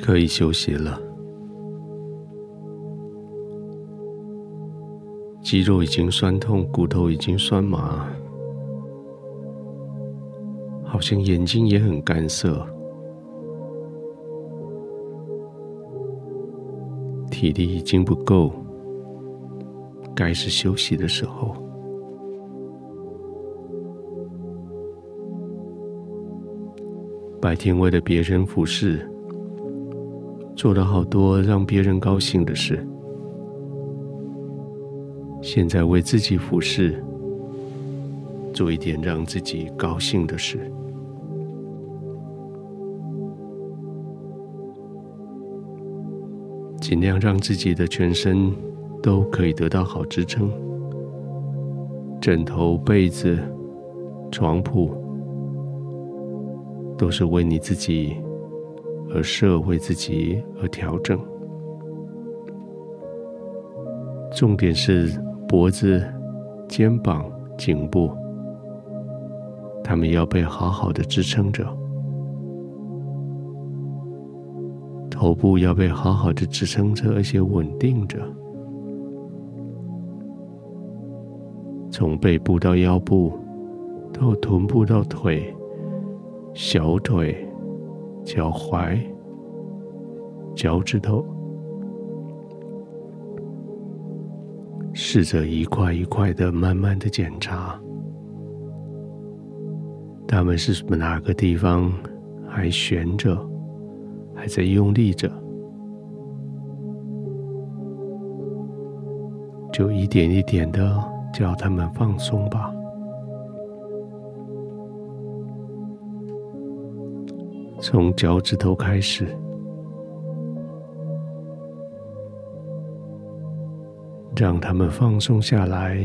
可以休息了。肌肉已经酸痛，骨头已经酸麻，好像眼睛也很干涩，体力已经不够，该是休息的时候。白天为了别人服侍。做了好多让别人高兴的事，现在为自己服侍，做一点让自己高兴的事，尽量让自己的全身都可以得到好支撑，枕头、被子、床铺都是为你自己。而设为自己而调整，重点是脖子、肩膀、颈部，他们要被好好的支撑着；头部要被好好的支撑着，而且稳定着。从背部到腰部，到臀部到腿、小腿。脚踝、脚趾头，试着一块一块的慢慢的检查，他们是哪个地方还悬着，还在用力着，就一点一点的叫他们放松吧。从脚趾头开始，让他们放松下来，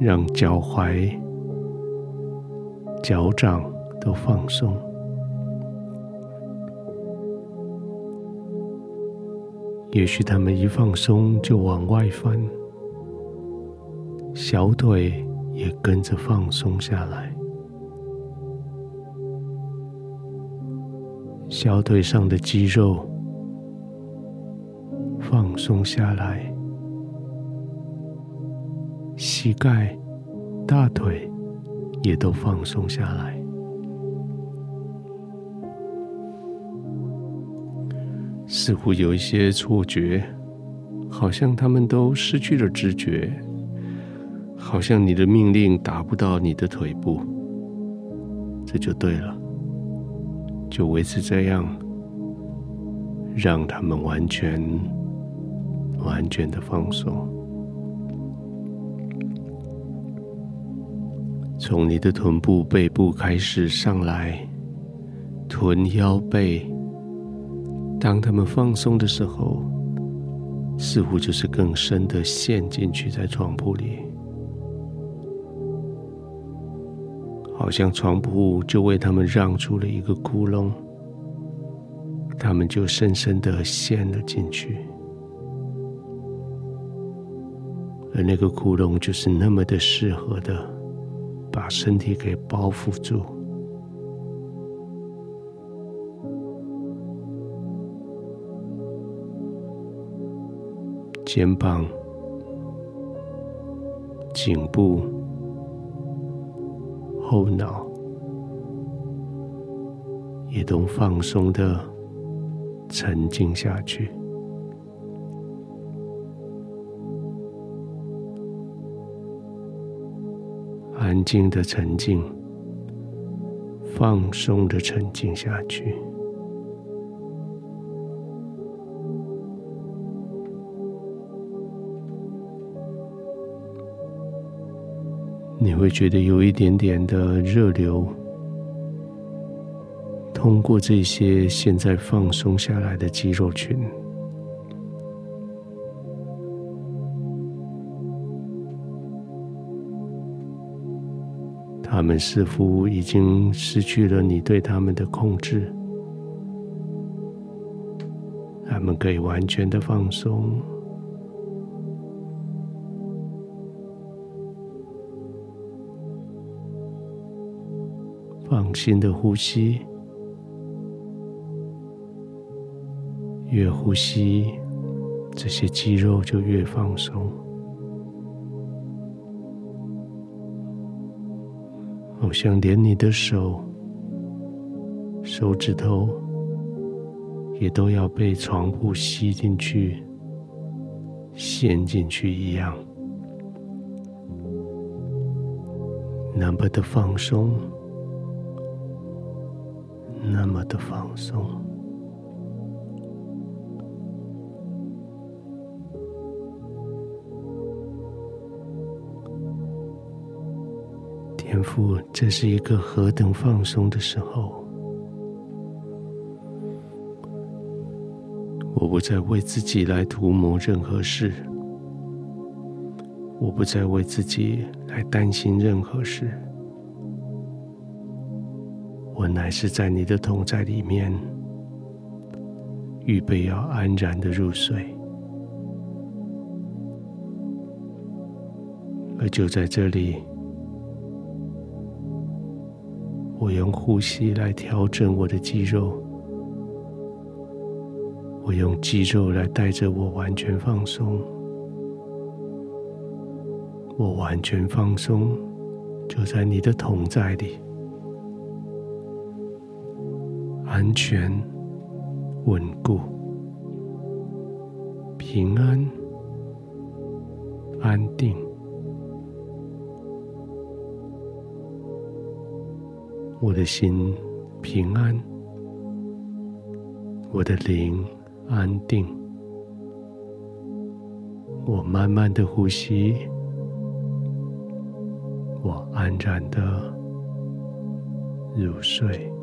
让脚踝、脚掌都放松。也许他们一放松就往外翻，小腿也跟着放松下来。小腿上的肌肉放松下来，膝盖、大腿也都放松下来，似乎有一些错觉，好像他们都失去了知觉，好像你的命令达不到你的腿部，这就对了。就维持这样，让他们完全、完全的放松。从你的臀部、背部开始上来，臀、腰、背，当他们放松的时候，似乎就是更深的陷进去在床铺里。好像床铺就为他们让出了一个窟窿，他们就深深的陷了进去，而那个窟窿就是那么的适合的，把身体给包覆住，肩膀、颈部。后脑也都放松的沉静下去，安静的沉静，放松的沉静下去。你会觉得有一点点的热流，通过这些现在放松下来的肌肉群，他们似乎已经失去了你对他们的控制，他们可以完全的放松。放心的呼吸，越呼吸，这些肌肉就越放松。好像连你的手、手指头也都要被床铺吸进去、陷进去一样，那么的放松，的放松。天赋，这是一个何等放松的时候！我不再为自己来图谋任何事，我不再为自己来担心任何事，我乃是在你的同在里面，预备要安然的入睡，而就在这里。我用呼吸来调整我的肌肉，我用肌肉来带着我完全放松，我完全放松，就在你的同在里，安全、稳固、平安、安定。我的心平安，我的灵安定。我慢慢的呼吸，我安然的入睡。